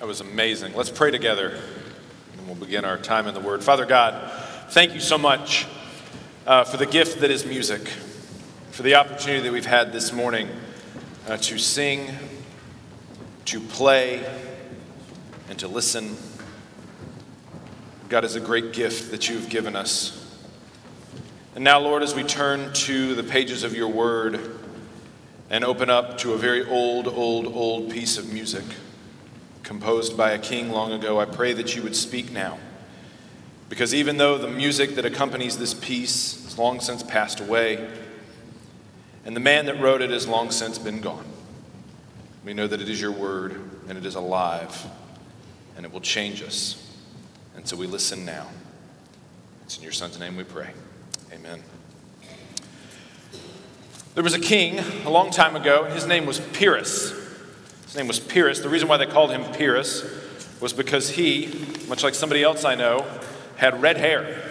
That was amazing. Let's pray together and we'll begin our time in the Word. Father God, thank you so much uh, for the gift that is music, for the opportunity that we've had this morning uh, to sing, to play, and to listen. God is a great gift that you've given us. And now, Lord, as we turn to the pages of your Word and open up to a very old, old, old piece of music composed by a king long ago, I pray that you would speak now. Because even though the music that accompanies this piece has long since passed away, and the man that wrote it has long since been gone, we know that it is your word and it is alive and it will change us. And so we listen now. It's in your son's name we pray. Amen. There was a king a long time ago, and his name was Pyrrhus. His name was Pyrrhus. The reason why they called him Pyrrhus was because he, much like somebody else I know, had red hair.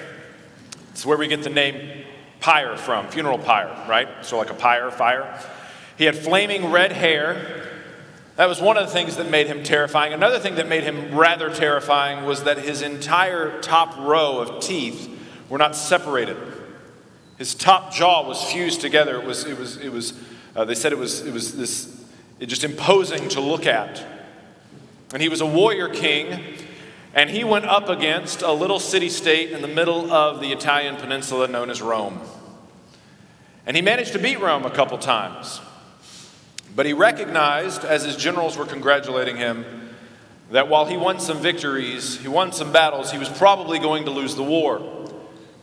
It's where we get the name pyre from, funeral pyre, right? So, like a pyre, fire. He had flaming red hair. That was one of the things that made him terrifying. Another thing that made him rather terrifying was that his entire top row of teeth were not separated. His top jaw was fused together. It was, it was, it was uh, they said it was, it was this just imposing to look at. And he was a warrior king, and he went up against a little city state in the middle of the Italian peninsula known as Rome. And he managed to beat Rome a couple times. But he recognized, as his generals were congratulating him, that while he won some victories, he won some battles, he was probably going to lose the war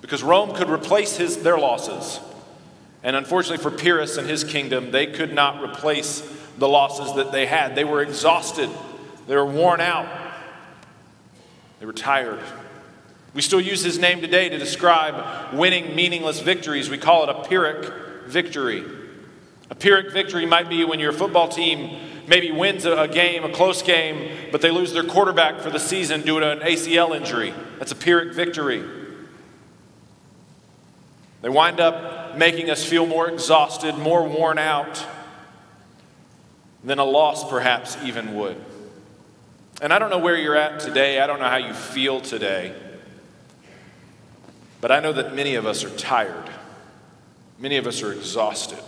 because Rome could replace his, their losses. And unfortunately for Pyrrhus and his kingdom, they could not replace the losses that they had. They were exhausted, they were worn out, they were tired. We still use his name today to describe winning meaningless victories. We call it a Pyrrhic victory. A Pyrrhic victory might be when your football team maybe wins a, game, a close game, but they lose their quarterback for the season due to an ACL injury. That's a Pyrrhic victory. They wind up making us feel more exhausted, more worn out than a loss perhaps even would. And I don't know where you're at today, I don't know how you feel today, but I know that many of us are tired. Many of us are exhausted.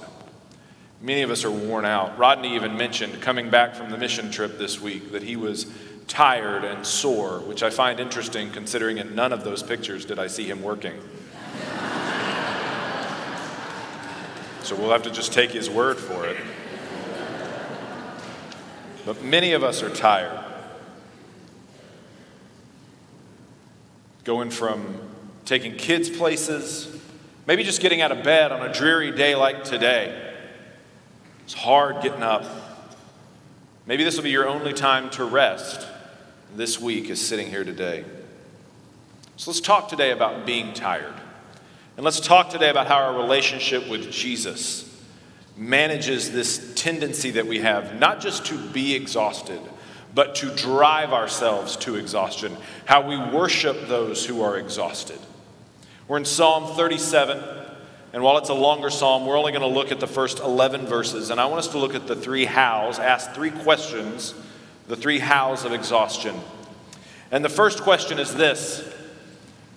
Many of us are worn out. Rodney even mentioned coming back from the mission trip this week that he was tired and sore, which I find interesting considering in none of those pictures did I see him working. so we'll have to just take his word for it. But many of us are tired. Going from taking kids places, maybe just getting out of bed on a dreary day like today. It's hard getting up. Maybe this will be your only time to rest this week is sitting here today. So let's talk today about being tired. And let's talk today about how our relationship with Jesus manages this tendency that we have, not just to be exhausted, but to drive ourselves to exhaustion, how we worship those who are exhausted. We're in Psalm 37, and while it's a longer psalm, we're only going to look at the first 11 verses, and I want us to look at the three hows, ask three questions, the three hows of exhaustion. And the first question is this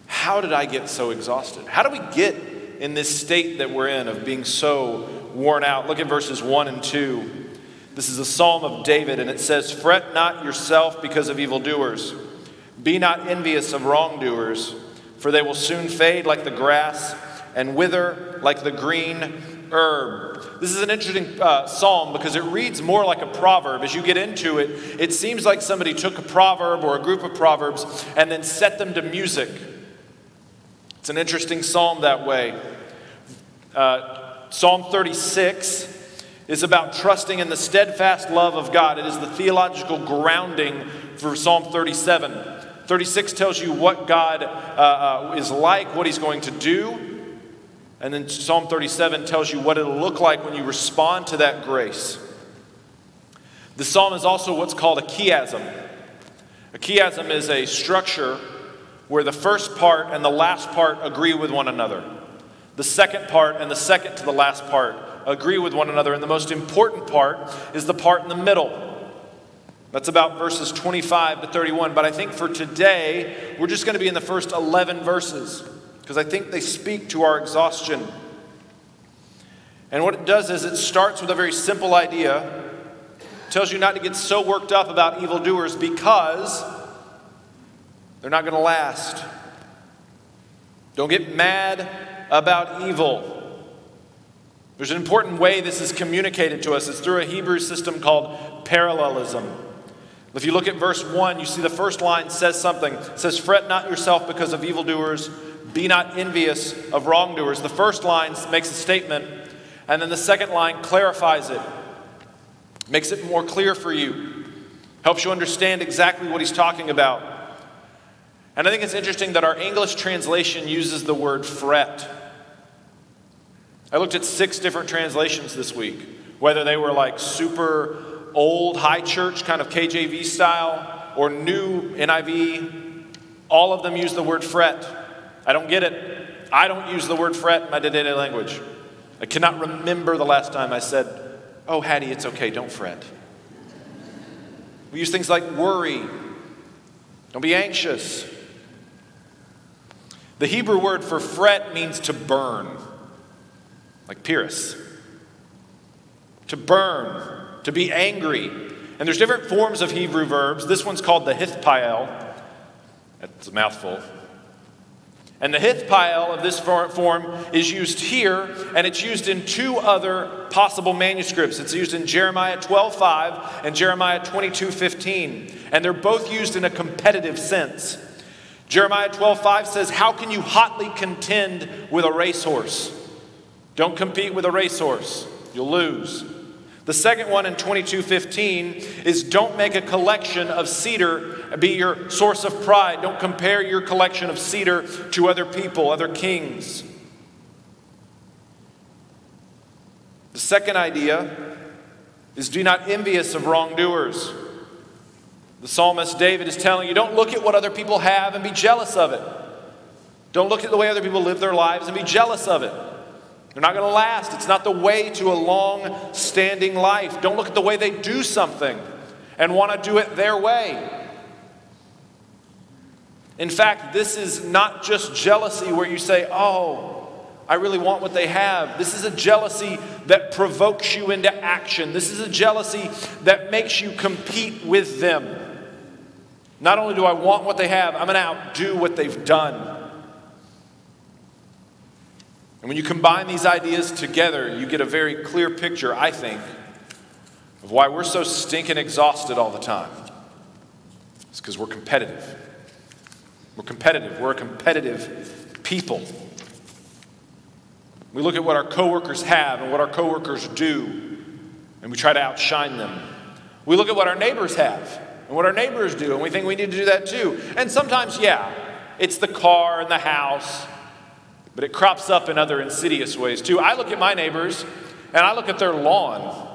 How did I get so exhausted? How do we get in this state that we're in of being so worn out. Look at verses 1 and 2. This is a psalm of David, and it says, Fret not yourself because of evildoers. Be not envious of wrongdoers, for they will soon fade like the grass and wither like the green herb. This is an interesting uh, psalm because it reads more like a proverb. As you get into it, it seems like somebody took a proverb or a group of proverbs and then set them to music. It's an interesting psalm that way. Uh, Psalm 36 is about trusting in the steadfast love of God. It is the theological grounding for Psalm 37. 36 tells you what God uh, uh, is like, what He's going to do. And then Psalm 37 tells you what it'll look like when you respond to that grace. The psalm is also what's called a chiasm. A chiasm is a structure where the first part and the last part agree with one another. The second part and the second to the last part agree with one another, and the most important part is the part in the middle. That's about verses 25 to 31. But I think for today, we're just going to be in the first 11 verses because I think they speak to our exhaustion. And what it does is it starts with a very simple idea. Tells you not to get so worked up about evildoers because they're not going to last. Don't get mad about evil. There's an important way this is communicated to us. It's through a Hebrew system called parallelism. If you look at verse 1, you see the first line says something. It says, Fret not yourself because of evildoers, be not envious of wrongdoers. The first line makes a statement, and then the second line clarifies it, makes it more clear for you, helps you understand exactly what he's talking about. And I think it's interesting that our English translation uses the word fret. I looked at six different translations this week, whether they were like super old high church, kind of KJV style, or new NIV. All of them use the word fret. I don't get it. I don't use the word fret in my day to day language. I cannot remember the last time I said, Oh, Hattie, it's okay, don't fret. We use things like worry. Don't be anxious. The Hebrew word for fret means to burn, like Pyrrhus. To burn, to be angry. And there's different forms of Hebrew verbs. This one's called the hithpael. That's a mouthful. And the hithpael of this form is used here, and it's used in two other possible manuscripts. It's used in Jeremiah 12:5 and Jeremiah 22:15, and they're both used in a competitive sense. Jeremiah 12:5 says, "How can you hotly contend with a racehorse? Don't compete with a racehorse. You'll lose." The second one in 2215 is don't make a collection of cedar be your source of pride. Don't compare your collection of cedar to other people, other kings. The second idea is do not envious of wrongdoers. The psalmist David is telling you don't look at what other people have and be jealous of it. Don't look at the way other people live their lives and be jealous of it. They're not going to last. It's not the way to a long standing life. Don't look at the way they do something and want to do it their way. In fact, this is not just jealousy where you say, oh, I really want what they have. This is a jealousy that provokes you into action. This is a jealousy that makes you compete with them. Not only do I want what they have, I'm going to outdo what they've done. And when you combine these ideas together, you get a very clear picture, I think, of why we're so stinking exhausted all the time. It's because we're competitive. We're competitive. We're a competitive people. We look at what our coworkers have and what our coworkers do, and we try to outshine them. We look at what our neighbors have and what our neighbors do, and we think we need to do that too. And sometimes, yeah, it's the car and the house but it crops up in other insidious ways too. I look at my neighbors and I look at their lawn.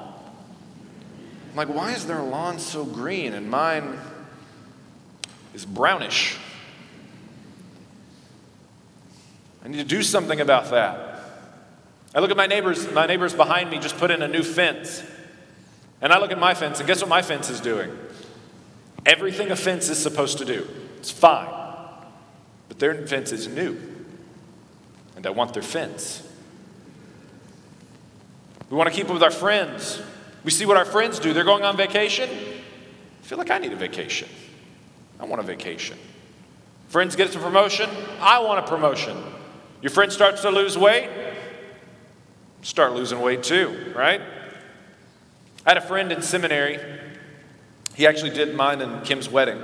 I'm like, why is their lawn so green and mine is brownish? I need to do something about that. I look at my neighbors, my neighbors behind me just put in a new fence. And I look at my fence, and guess what my fence is doing? Everything a fence is supposed to do. It's fine. But their fence is new and I want their fence. We want to keep up with our friends. We see what our friends do. They're going on vacation. I feel like I need a vacation. I want a vacation. Friends get a promotion. I want a promotion. Your friend starts to lose weight. Start losing weight too, right? I had a friend in seminary. He actually did mine and Kim's wedding.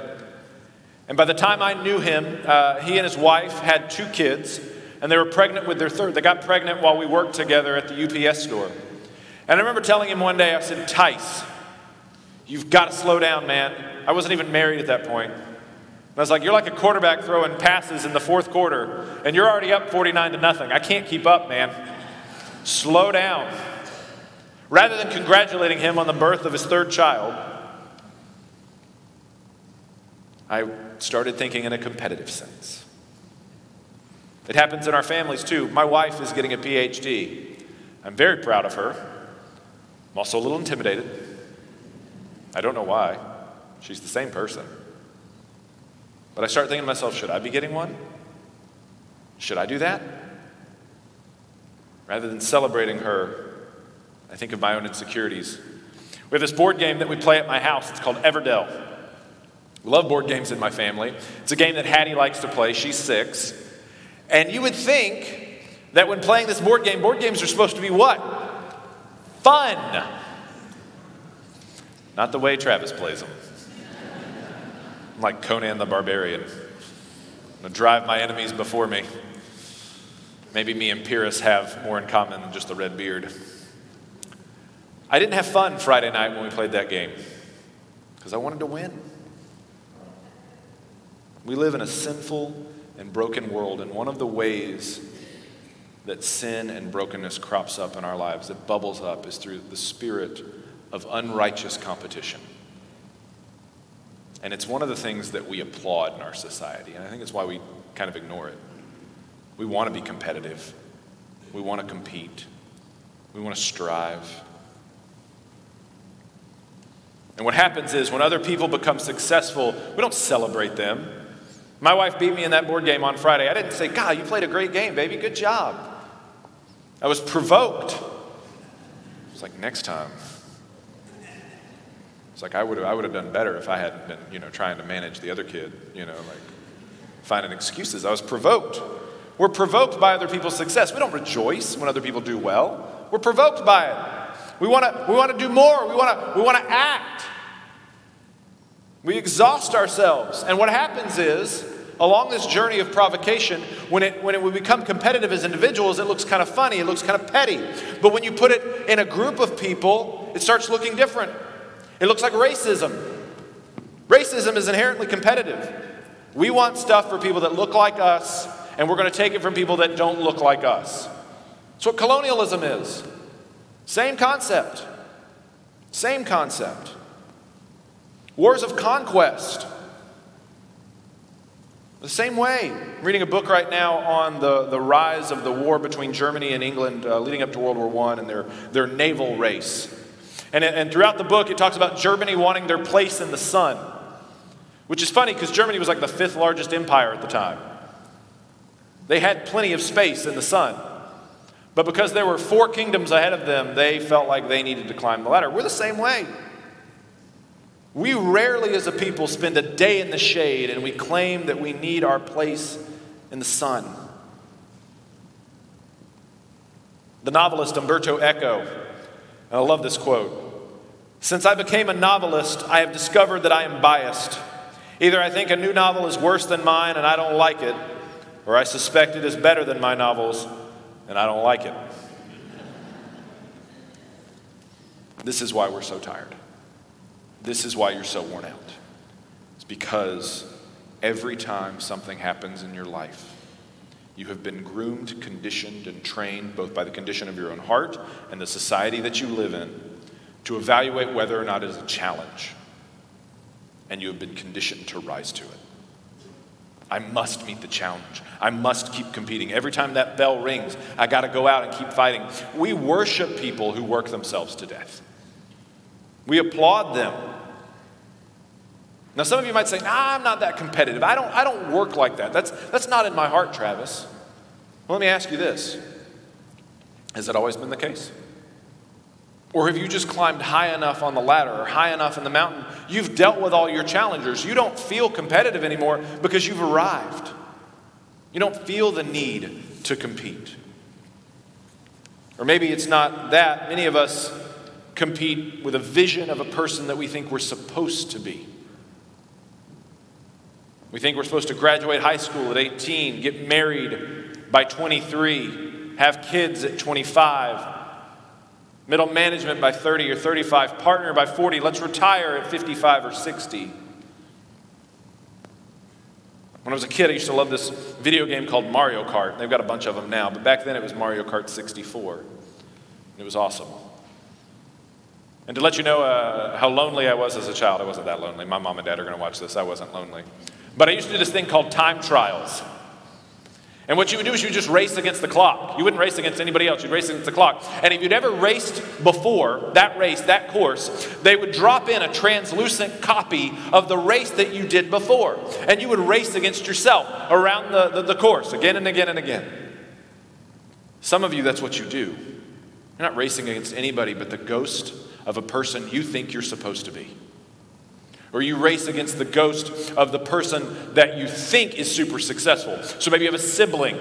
And by the time I knew him, uh, he and his wife had two kids and they were pregnant with their third. They got pregnant while we worked together at the UPS store. And I remember telling him one day, I said, Tice, you've got to slow down, man. I wasn't even married at that point. And I was like, You're like a quarterback throwing passes in the fourth quarter, and you're already up 49 to nothing. I can't keep up, man. Slow down. Rather than congratulating him on the birth of his third child, I started thinking in a competitive sense. It happens in our families too. My wife is getting a PhD. I'm very proud of her. I'm also a little intimidated. I don't know why. She's the same person. But I start thinking to myself, should I be getting one? Should I do that? Rather than celebrating her, I think of my own insecurities. We have this board game that we play at my house. It's called Everdell. We love board games in my family. It's a game that Hattie likes to play. She's six. And you would think that when playing this board game, board games are supposed to be what? Fun. Not the way Travis plays them. I'm like Conan the Barbarian. I'm to drive my enemies before me. Maybe me and Pyrrhus have more in common than just the red beard. I didn't have fun Friday night when we played that game because I wanted to win. We live in a sinful and broken world, and one of the ways that sin and brokenness crops up in our lives, that bubbles up, is through the spirit of unrighteous competition. And it's one of the things that we applaud in our society, and I think it's why we kind of ignore it. We want to be competitive, we want to compete, we want to strive. And what happens is when other people become successful, we don't celebrate them. My wife beat me in that board game on Friday. I didn't say, God, you played a great game, baby. Good job. I was provoked. It's like, next time. It's like I would have, I would have done better if I hadn't been, you know, trying to manage the other kid, you know, like finding excuses. I was provoked. We're provoked by other people's success. We don't rejoice when other people do well. We're provoked by it. We want to we want to do more. We want to we want to act. We exhaust ourselves. And what happens is along this journey of provocation, when it, when it would become competitive as individuals, it looks kind of funny, it looks kind of petty. But when you put it in a group of people, it starts looking different. It looks like racism. Racism is inherently competitive. We want stuff for people that look like us, and we're going to take it from people that don't look like us. That's what colonialism is. Same concept. Same concept. Wars of conquest. The same way. I'm reading a book right now on the, the rise of the war between Germany and England uh, leading up to World War I and their, their naval race. And, and throughout the book, it talks about Germany wanting their place in the sun, which is funny because Germany was like the fifth largest empire at the time. They had plenty of space in the sun. But because there were four kingdoms ahead of them, they felt like they needed to climb the ladder. We're the same way. We rarely, as a people, spend a day in the shade and we claim that we need our place in the sun. The novelist Umberto Eco, and I love this quote Since I became a novelist, I have discovered that I am biased. Either I think a new novel is worse than mine and I don't like it, or I suspect it is better than my novels and I don't like it. This is why we're so tired. This is why you're so worn out. It's because every time something happens in your life, you have been groomed, conditioned, and trained both by the condition of your own heart and the society that you live in to evaluate whether or not it is a challenge. And you have been conditioned to rise to it. I must meet the challenge. I must keep competing. Every time that bell rings, I got to go out and keep fighting. We worship people who work themselves to death. We applaud them. Now, some of you might say, nah, I'm not that competitive. I don't, I don't work like that. That's, that's not in my heart, Travis. Well, let me ask you this Has that always been the case? Or have you just climbed high enough on the ladder or high enough in the mountain? You've dealt with all your challengers. You don't feel competitive anymore because you've arrived. You don't feel the need to compete. Or maybe it's not that. Many of us compete with a vision of a person that we think we're supposed to be. We think we're supposed to graduate high school at 18, get married by 23, have kids at 25, middle management by 30 or 35, partner by 40, let's retire at 55 or 60. When I was a kid, I used to love this video game called Mario Kart. They've got a bunch of them now, but back then it was Mario Kart 64. It was awesome. And to let you know uh, how lonely I was as a child, I wasn't that lonely. My mom and dad are going to watch this. I wasn't lonely. But I used to do this thing called time trials. And what you would do is you would just race against the clock. You wouldn't race against anybody else, you'd race against the clock. And if you'd ever raced before that race, that course, they would drop in a translucent copy of the race that you did before. And you would race against yourself around the, the, the course again and again and again. Some of you, that's what you do. You're not racing against anybody but the ghost of a person you think you're supposed to be. Or you race against the ghost of the person that you think is super successful. So maybe you have a sibling,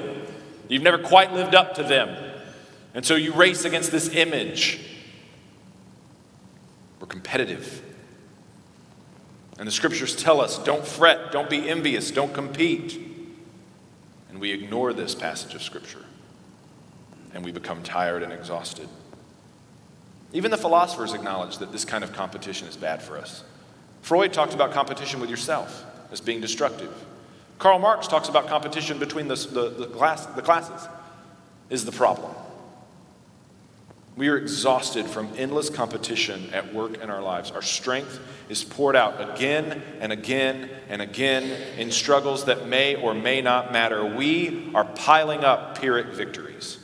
you've never quite lived up to them. And so you race against this image. We're competitive. And the scriptures tell us don't fret, don't be envious, don't compete. And we ignore this passage of scripture. And we become tired and exhausted. Even the philosophers acknowledge that this kind of competition is bad for us. Freud talked about competition with yourself as being destructive. Karl Marx talks about competition between the, the, the, class, the classes is the problem. We are exhausted from endless competition at work in our lives. Our strength is poured out again and again and again in struggles that may or may not matter. We are piling up Pyrrhic victories.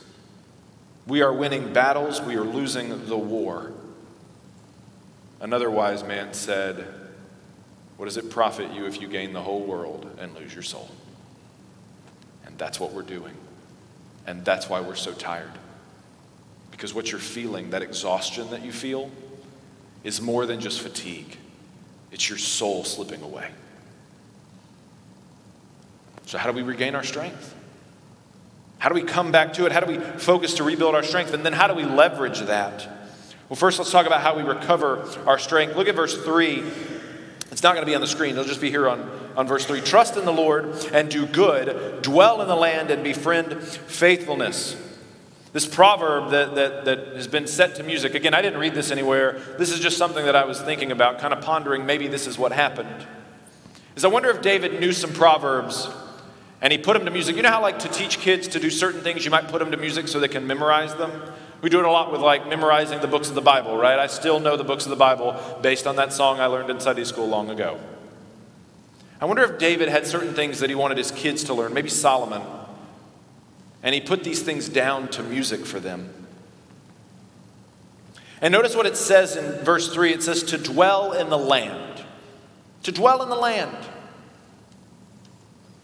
We are winning battles, we are losing the war. Another wise man said, What does it profit you if you gain the whole world and lose your soul? And that's what we're doing. And that's why we're so tired. Because what you're feeling, that exhaustion that you feel, is more than just fatigue, it's your soul slipping away. So, how do we regain our strength? How do we come back to it? How do we focus to rebuild our strength? And then how do we leverage that? Well, first, let's talk about how we recover our strength. Look at verse 3. It's not going to be on the screen, it'll just be here on, on verse 3. Trust in the Lord and do good, dwell in the land and befriend faithfulness. This proverb that, that, that has been set to music, again, I didn't read this anywhere. This is just something that I was thinking about, kind of pondering maybe this is what happened. Is I wonder if David knew some proverbs and he put them to music. You know how, like, to teach kids to do certain things, you might put them to music so they can memorize them? We do it a lot with, like, memorizing the books of the Bible, right? I still know the books of the Bible based on that song I learned in Sunday school long ago. I wonder if David had certain things that he wanted his kids to learn, maybe Solomon. And he put these things down to music for them. And notice what it says in verse 3 it says, to dwell in the land. To dwell in the land.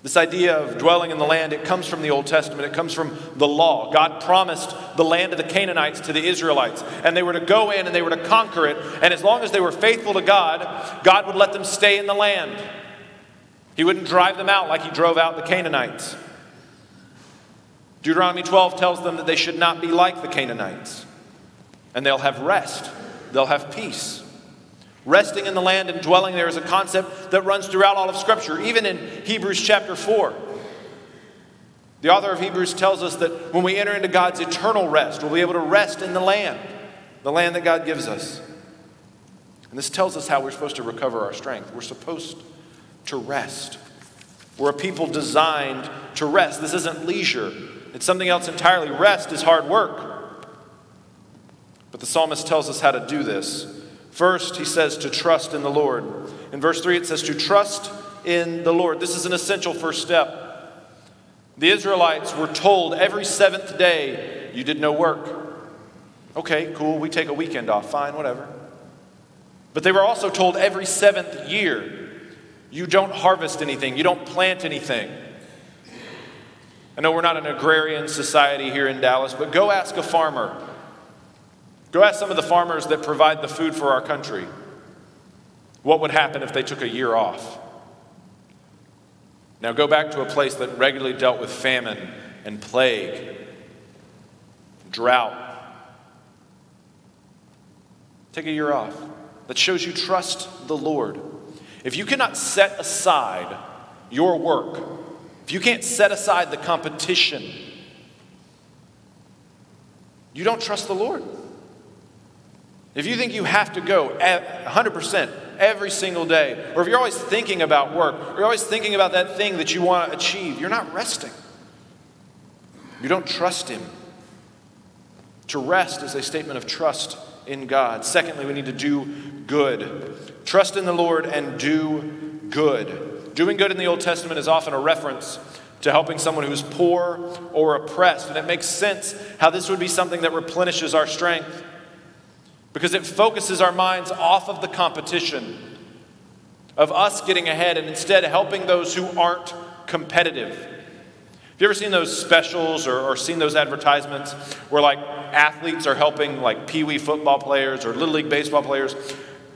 This idea of dwelling in the land, it comes from the Old Testament. It comes from the law. God promised the land of the Canaanites to the Israelites, and they were to go in and they were to conquer it. And as long as they were faithful to God, God would let them stay in the land. He wouldn't drive them out like he drove out the Canaanites. Deuteronomy 12 tells them that they should not be like the Canaanites, and they'll have rest, they'll have peace. Resting in the land and dwelling there is a concept that runs throughout all of Scripture, even in Hebrews chapter 4. The author of Hebrews tells us that when we enter into God's eternal rest, we'll be able to rest in the land, the land that God gives us. And this tells us how we're supposed to recover our strength. We're supposed to rest. We're a people designed to rest. This isn't leisure, it's something else entirely. Rest is hard work. But the psalmist tells us how to do this. First, he says to trust in the Lord. In verse 3, it says to trust in the Lord. This is an essential first step. The Israelites were told every seventh day, you did no work. Okay, cool, we take a weekend off, fine, whatever. But they were also told every seventh year, you don't harvest anything, you don't plant anything. I know we're not an agrarian society here in Dallas, but go ask a farmer Go ask some of the farmers that provide the food for our country what would happen if they took a year off. Now go back to a place that regularly dealt with famine and plague, drought. Take a year off. That shows you trust the Lord. If you cannot set aside your work, if you can't set aside the competition, you don't trust the Lord. If you think you have to go 100% every single day, or if you're always thinking about work, or you're always thinking about that thing that you want to achieve, you're not resting. You don't trust Him. To rest is a statement of trust in God. Secondly, we need to do good. Trust in the Lord and do good. Doing good in the Old Testament is often a reference to helping someone who's poor or oppressed. And it makes sense how this would be something that replenishes our strength because it focuses our minds off of the competition of us getting ahead and instead helping those who aren't competitive. Have you ever seen those specials or, or seen those advertisements where like athletes are helping like pee wee football players or little league baseball players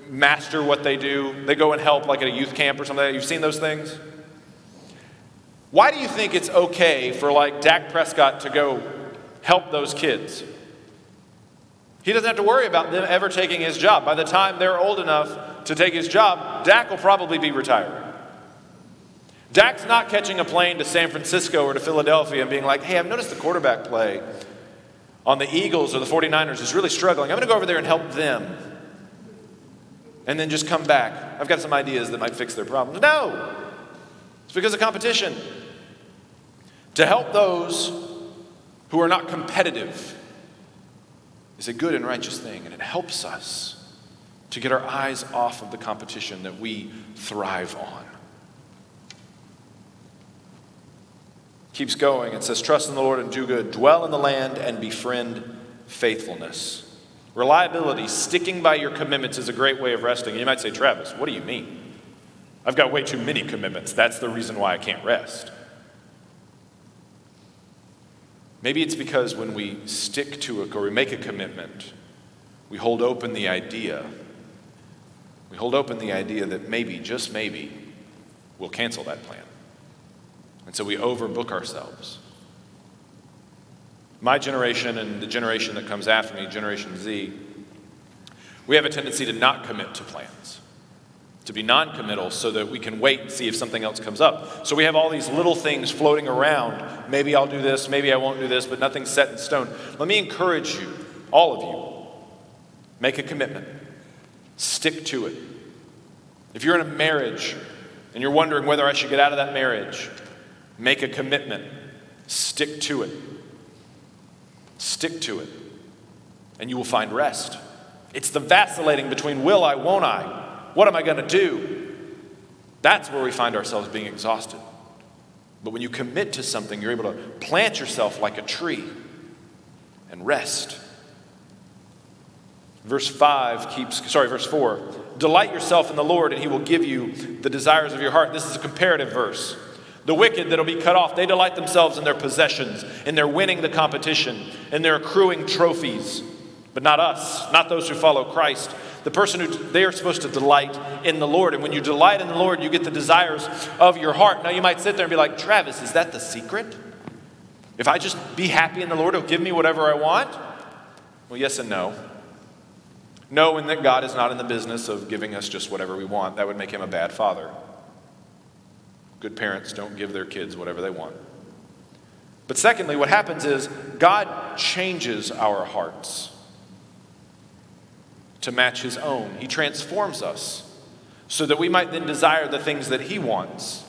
master what they do? They go and help like at a youth camp or something. You've seen those things? Why do you think it's okay for like Dak Prescott to go help those kids? He doesn't have to worry about them ever taking his job. By the time they're old enough to take his job, Dak will probably be retired. Dak's not catching a plane to San Francisco or to Philadelphia and being like, hey, I've noticed the quarterback play on the Eagles or the 49ers is really struggling. I'm going to go over there and help them. And then just come back. I've got some ideas that might fix their problems. No, it's because of competition. To help those who are not competitive is a good and righteous thing, and it helps us to get our eyes off of the competition that we thrive on. Keeps going. It says, Trust in the Lord and do good, dwell in the land and befriend faithfulness. Reliability, sticking by your commitments is a great way of resting. And you might say, Travis, what do you mean? I've got way too many commitments. That's the reason why I can't rest. Maybe it's because when we stick to it or we make a commitment, we hold open the idea. We hold open the idea that maybe, just maybe, we'll cancel that plan. And so we overbook ourselves. My generation and the generation that comes after me, Generation Z, we have a tendency to not commit to plans to be non committal so that we can wait and see if something else comes up. So we have all these little things floating around. Maybe I'll do this, maybe I won't do this, but nothing's set in stone. Let me encourage you, all of you, make a commitment, stick to it. If you're in a marriage and you're wondering whether I should get out of that marriage, make a commitment, stick to it. Stick to it, and you will find rest. It's the vacillating between will I, won't I? What am I going to do? That's where we find ourselves being exhausted. But when you commit to something, you're able to plant yourself like a tree and rest. Verse 5 keeps, sorry, verse 4 Delight yourself in the Lord, and he will give you the desires of your heart. This is a comparative verse. The wicked that'll be cut off, they delight themselves in their possessions, in their winning the competition, in their accruing trophies. But not us, not those who follow Christ. The person who they are supposed to delight in the Lord. And when you delight in the Lord, you get the desires of your heart. Now you might sit there and be like, Travis, is that the secret? If I just be happy in the Lord, He'll give me whatever I want? Well, yes and no. Knowing that God is not in the business of giving us just whatever we want, that would make Him a bad father. Good parents don't give their kids whatever they want. But secondly, what happens is God changes our hearts to match his own. He transforms us so that we might then desire the things that he wants.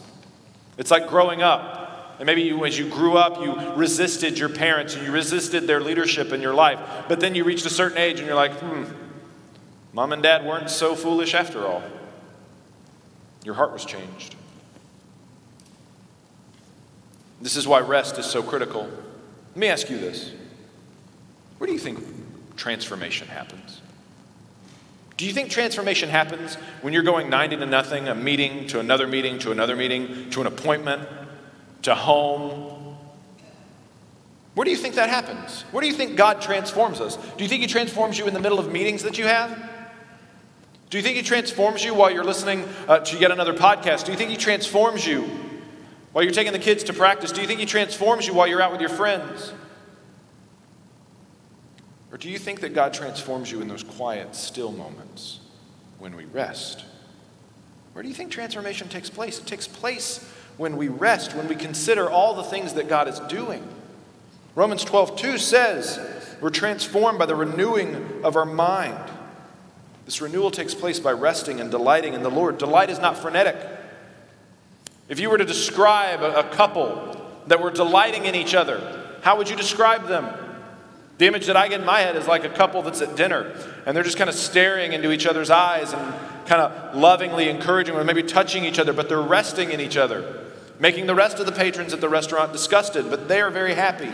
It's like growing up. And maybe you, as you grew up, you resisted your parents and you resisted their leadership in your life. But then you reached a certain age and you're like, hmm, mom and dad weren't so foolish after all. Your heart was changed. This is why rest is so critical. Let me ask you this Where do you think transformation happens? Do you think transformation happens when you're going 90 to nothing, a meeting to another meeting to another meeting to an appointment to home? Where do you think that happens? Where do you think God transforms us? Do you think He transforms you in the middle of meetings that you have? Do you think He transforms you while you're listening uh, to yet another podcast? Do you think He transforms you while you're taking the kids to practice? Do you think He transforms you while you're out with your friends? Or do you think that God transforms you in those quiet, still moments when we rest? Where do you think transformation takes place? It takes place when we rest, when we consider all the things that God is doing. Romans 12, 2 says, We're transformed by the renewing of our mind. This renewal takes place by resting and delighting in the Lord. Delight is not frenetic. If you were to describe a, couple that were delighting in each other, how would you describe them? The image that I get in my head is like a couple that's at dinner and they're just kind of staring into each other's eyes and kind of lovingly encouraging or maybe touching each other, but they're resting in each other. making the rest of the patrons at the restaurant disgusted, but they are very happy.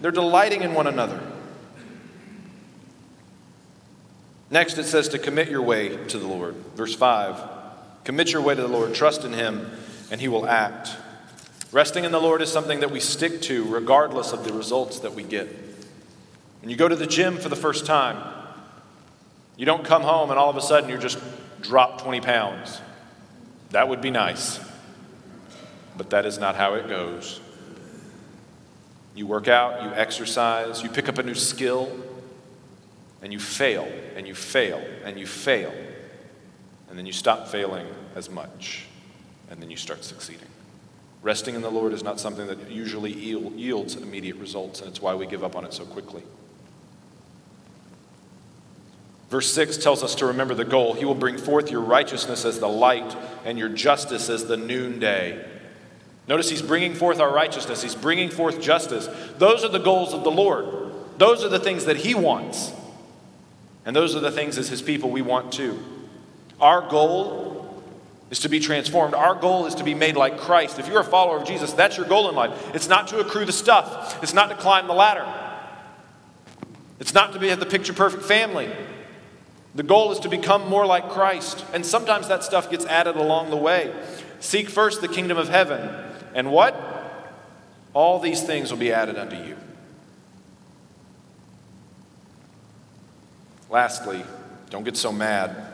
They're delighting in one another. Next, it says to commit your way to the Lord. Verse 5 Commit your way to the Lord, trust in Him, and He will act. Resting in the Lord is something that we stick to regardless of the results that we get. When you go to the gym for the first time, you don't come home and all of a sudden you're just dropped 20 pounds. That would be nice. But that is not how it goes. You work out, you exercise, you pick up a new skill, and you fail, and you fail, and you fail. And then you stop failing as much, and then you start succeeding. Resting in the Lord is not something that usually yields immediate results, and it's why we give up on it so quickly. Verse 6 tells us to remember the goal. He will bring forth your righteousness as the light and your justice as the noonday. Notice he's bringing forth our righteousness, he's bringing forth justice. Those are the goals of the Lord. Those are the things that he wants. And those are the things as his people we want too. Our goal is to be transformed. Our goal is to be made like Christ. If you're a follower of Jesus, that's your goal in life. It's not to accrue the stuff, it's not to climb the ladder, it's not to be the picture perfect family. The goal is to become more like Christ. And sometimes that stuff gets added along the way. Seek first the kingdom of heaven. And what? All these things will be added unto you. Lastly, don't get so mad.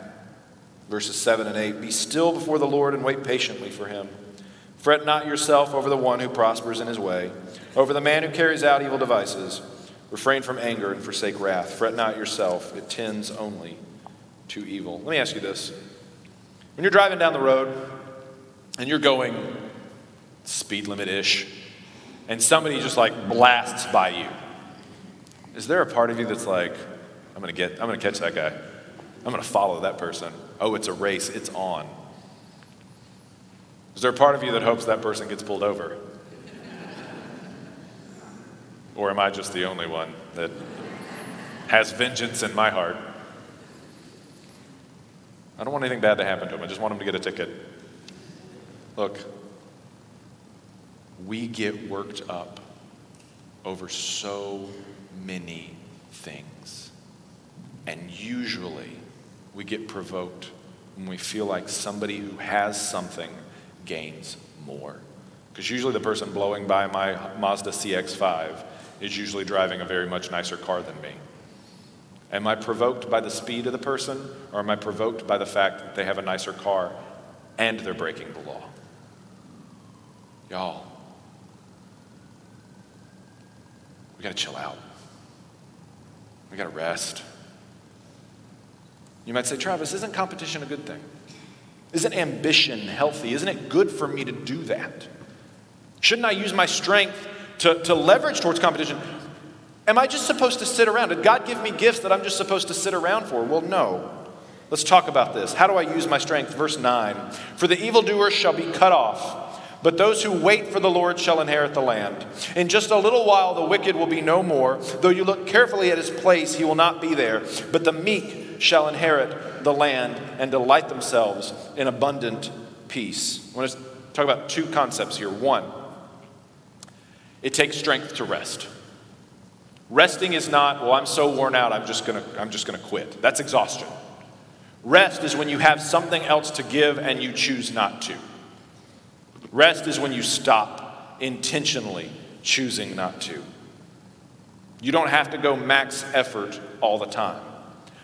Verses 7 and 8 Be still before the Lord and wait patiently for him. Fret not yourself over the one who prospers in his way, over the man who carries out evil devices. Refrain from anger and forsake wrath. Fret not yourself, it tends only to evil. Let me ask you this. When you're driving down the road and you're going speed limit ish, and somebody just like blasts by you, is there a part of you that's like, I'm gonna get, I'm gonna catch that guy. I'm gonna follow that person. Oh, it's a race, it's on. Is there a part of you that hopes that person gets pulled over? Or am I just the only one that has vengeance in my heart? I don't want anything bad to happen to him. I just want him to get a ticket. Look, we get worked up over so many things. And usually we get provoked when we feel like somebody who has something gains more. Because usually the person blowing by my Mazda CX5 is usually driving a very much nicer car than me. Am I provoked by the speed of the person, or am I provoked by the fact that they have a nicer car and they're breaking the law? Y'all, we got to chill out. We got to rest. You might say, Travis, isn't competition a good thing? Isn't ambition healthy? Isn't it good for me to do that? Shouldn't I use my strength to, to leverage towards competition? Am I just supposed to sit around? Did God give me gifts that I'm just supposed to sit around for? Well, no. Let's talk about this. How do I use my strength? Verse 9 For the evildoer shall be cut off, but those who wait for the Lord shall inherit the land. In just a little while, the wicked will be no more. Though you look carefully at his place, he will not be there. But the meek shall inherit the land and delight themselves in abundant peace. I want to talk about two concepts here. One, it takes strength to rest. Resting is not, well, I'm so worn out, I'm just gonna, I'm just gonna quit. That's exhaustion. Rest is when you have something else to give and you choose not to. Rest is when you stop intentionally choosing not to. You don't have to go max effort all the time.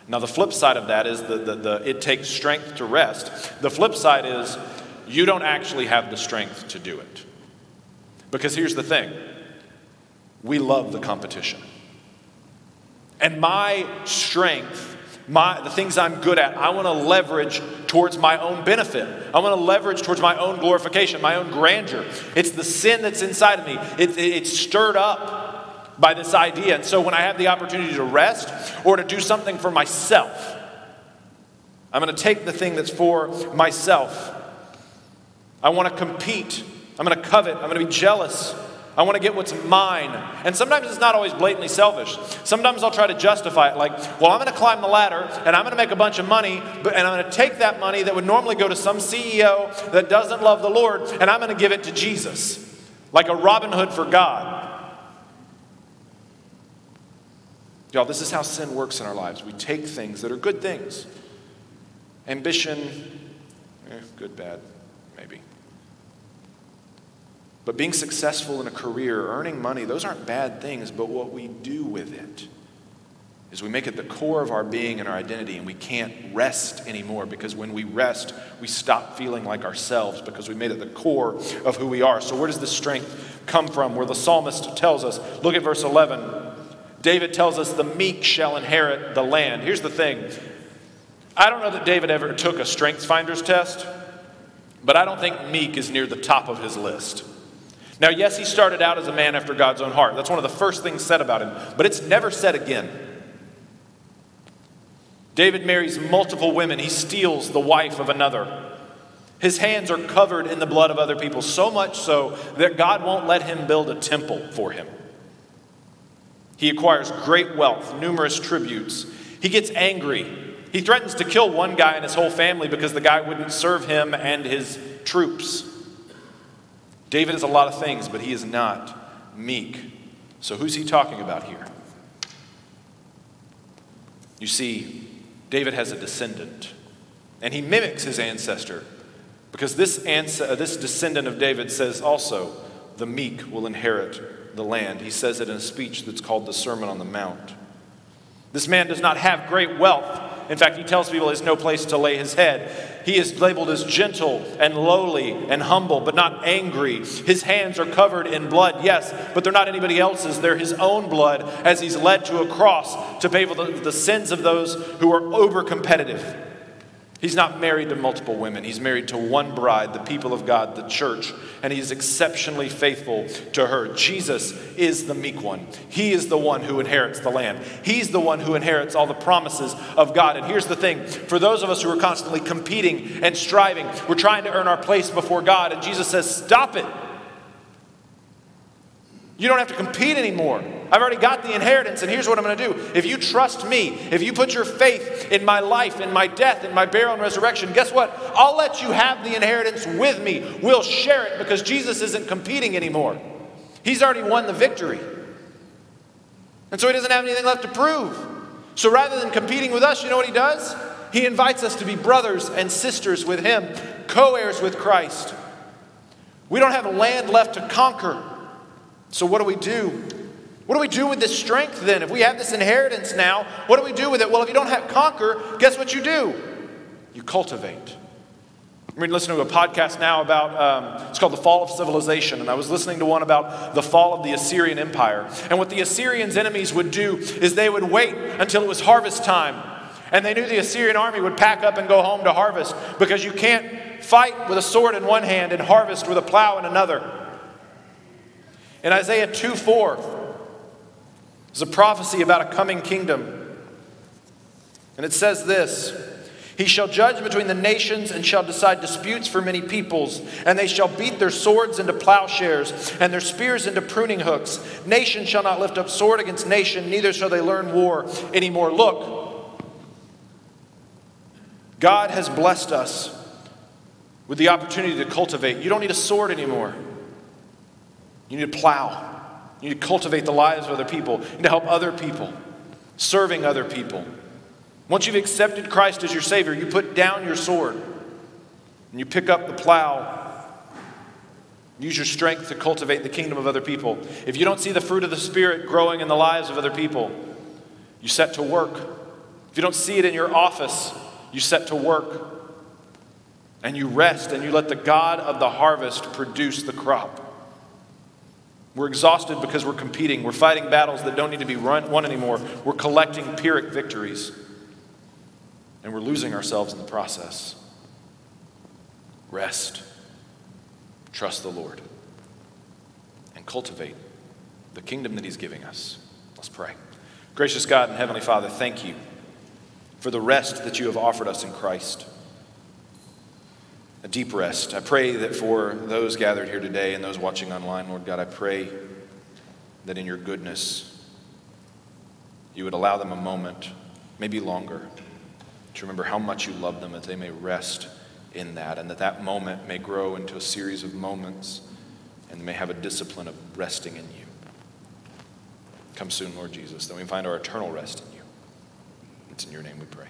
Now, the flip side of that is the, the, the, it takes strength to rest. The flip side is you don't actually have the strength to do it. Because here's the thing we love the competition. And my strength, my, the things I'm good at, I want to leverage towards my own benefit. I want to leverage towards my own glorification, my own grandeur. It's the sin that's inside of me. It, it, it's stirred up by this idea. And so when I have the opportunity to rest or to do something for myself, I'm going to take the thing that's for myself. I want to compete. I'm going to covet. I'm going to be jealous. I want to get what's mine. And sometimes it's not always blatantly selfish. Sometimes I'll try to justify it like, well, I'm going to climb the ladder and I'm going to make a bunch of money, and I'm going to take that money that would normally go to some CEO that doesn't love the Lord and I'm going to give it to Jesus, like a Robin Hood for God. Y'all, this is how sin works in our lives. We take things that are good things ambition, eh, good, bad, maybe. But being successful in a career, earning money, those aren't bad things, but what we do with it is we make it the core of our being and our identity, and we can't rest anymore because when we rest, we stop feeling like ourselves because we made it the core of who we are. So, where does this strength come from? Where the psalmist tells us, look at verse 11. David tells us the meek shall inherit the land. Here's the thing I don't know that David ever took a strength finder's test, but I don't think meek is near the top of his list. Now, yes, he started out as a man after God's own heart. That's one of the first things said about him, but it's never said again. David marries multiple women, he steals the wife of another. His hands are covered in the blood of other people, so much so that God won't let him build a temple for him. He acquires great wealth, numerous tributes. He gets angry. He threatens to kill one guy and his whole family because the guy wouldn't serve him and his troops. David is a lot of things, but he is not meek. So, who's he talking about here? You see, David has a descendant, and he mimics his ancestor because this, ans- uh, this descendant of David says also, the meek will inherit the land. He says it in a speech that's called the Sermon on the Mount. This man does not have great wealth. In fact, he tells people he has no place to lay his head. He is labeled as gentle and lowly and humble, but not angry. His hands are covered in blood, yes, but they're not anybody else's. They're his own blood as he's led to a cross to pay for the, the sins of those who are over competitive. He's not married to multiple women. He's married to one bride, the people of God, the church, and he's exceptionally faithful to her. Jesus is the meek one. He is the one who inherits the land. He's the one who inherits all the promises of God. And here's the thing for those of us who are constantly competing and striving, we're trying to earn our place before God, and Jesus says, Stop it. You don't have to compete anymore. I've already got the inheritance, and here's what I'm going to do. If you trust me, if you put your faith in my life, in my death, in my burial and resurrection, guess what? I'll let you have the inheritance with me. We'll share it because Jesus isn't competing anymore. He's already won the victory. And so he doesn't have anything left to prove. So rather than competing with us, you know what he does? He invites us to be brothers and sisters with him, co heirs with Christ. We don't have land left to conquer. So, what do we do? What do we do with this strength then? If we have this inheritance now, what do we do with it? Well, if you don't have conquer, guess what you do? You cultivate. I'm listening to a podcast now about, um, it's called The Fall of Civilization, and I was listening to one about the fall of the Assyrian Empire. And what the Assyrians' enemies would do is they would wait until it was harvest time. And they knew the Assyrian army would pack up and go home to harvest because you can't fight with a sword in one hand and harvest with a plow in another. In Isaiah 2 4, there's a prophecy about a coming kingdom. And it says this He shall judge between the nations and shall decide disputes for many peoples, and they shall beat their swords into plowshares and their spears into pruning hooks. Nation shall not lift up sword against nation, neither shall they learn war anymore. Look, God has blessed us with the opportunity to cultivate. You don't need a sword anymore. You need to plow. You need to cultivate the lives of other people. Need to help other people, serving other people. Once you've accepted Christ as your Savior, you put down your sword and you pick up the plow. Use your strength to cultivate the kingdom of other people. If you don't see the fruit of the Spirit growing in the lives of other people, you set to work. If you don't see it in your office, you set to work. And you rest and you let the God of the harvest produce the crop. We're exhausted because we're competing. We're fighting battles that don't need to be run, won anymore. We're collecting Pyrrhic victories. And we're losing ourselves in the process. Rest. Trust the Lord. And cultivate the kingdom that He's giving us. Let's pray. Gracious God and Heavenly Father, thank you for the rest that you have offered us in Christ. A deep rest. I pray that for those gathered here today and those watching online, Lord God, I pray that in your goodness, you would allow them a moment, maybe longer, to remember how much you love them, that they may rest in that, and that that moment may grow into a series of moments and may have a discipline of resting in you. Come soon, Lord Jesus, that we find our eternal rest in you. It's in your name we pray.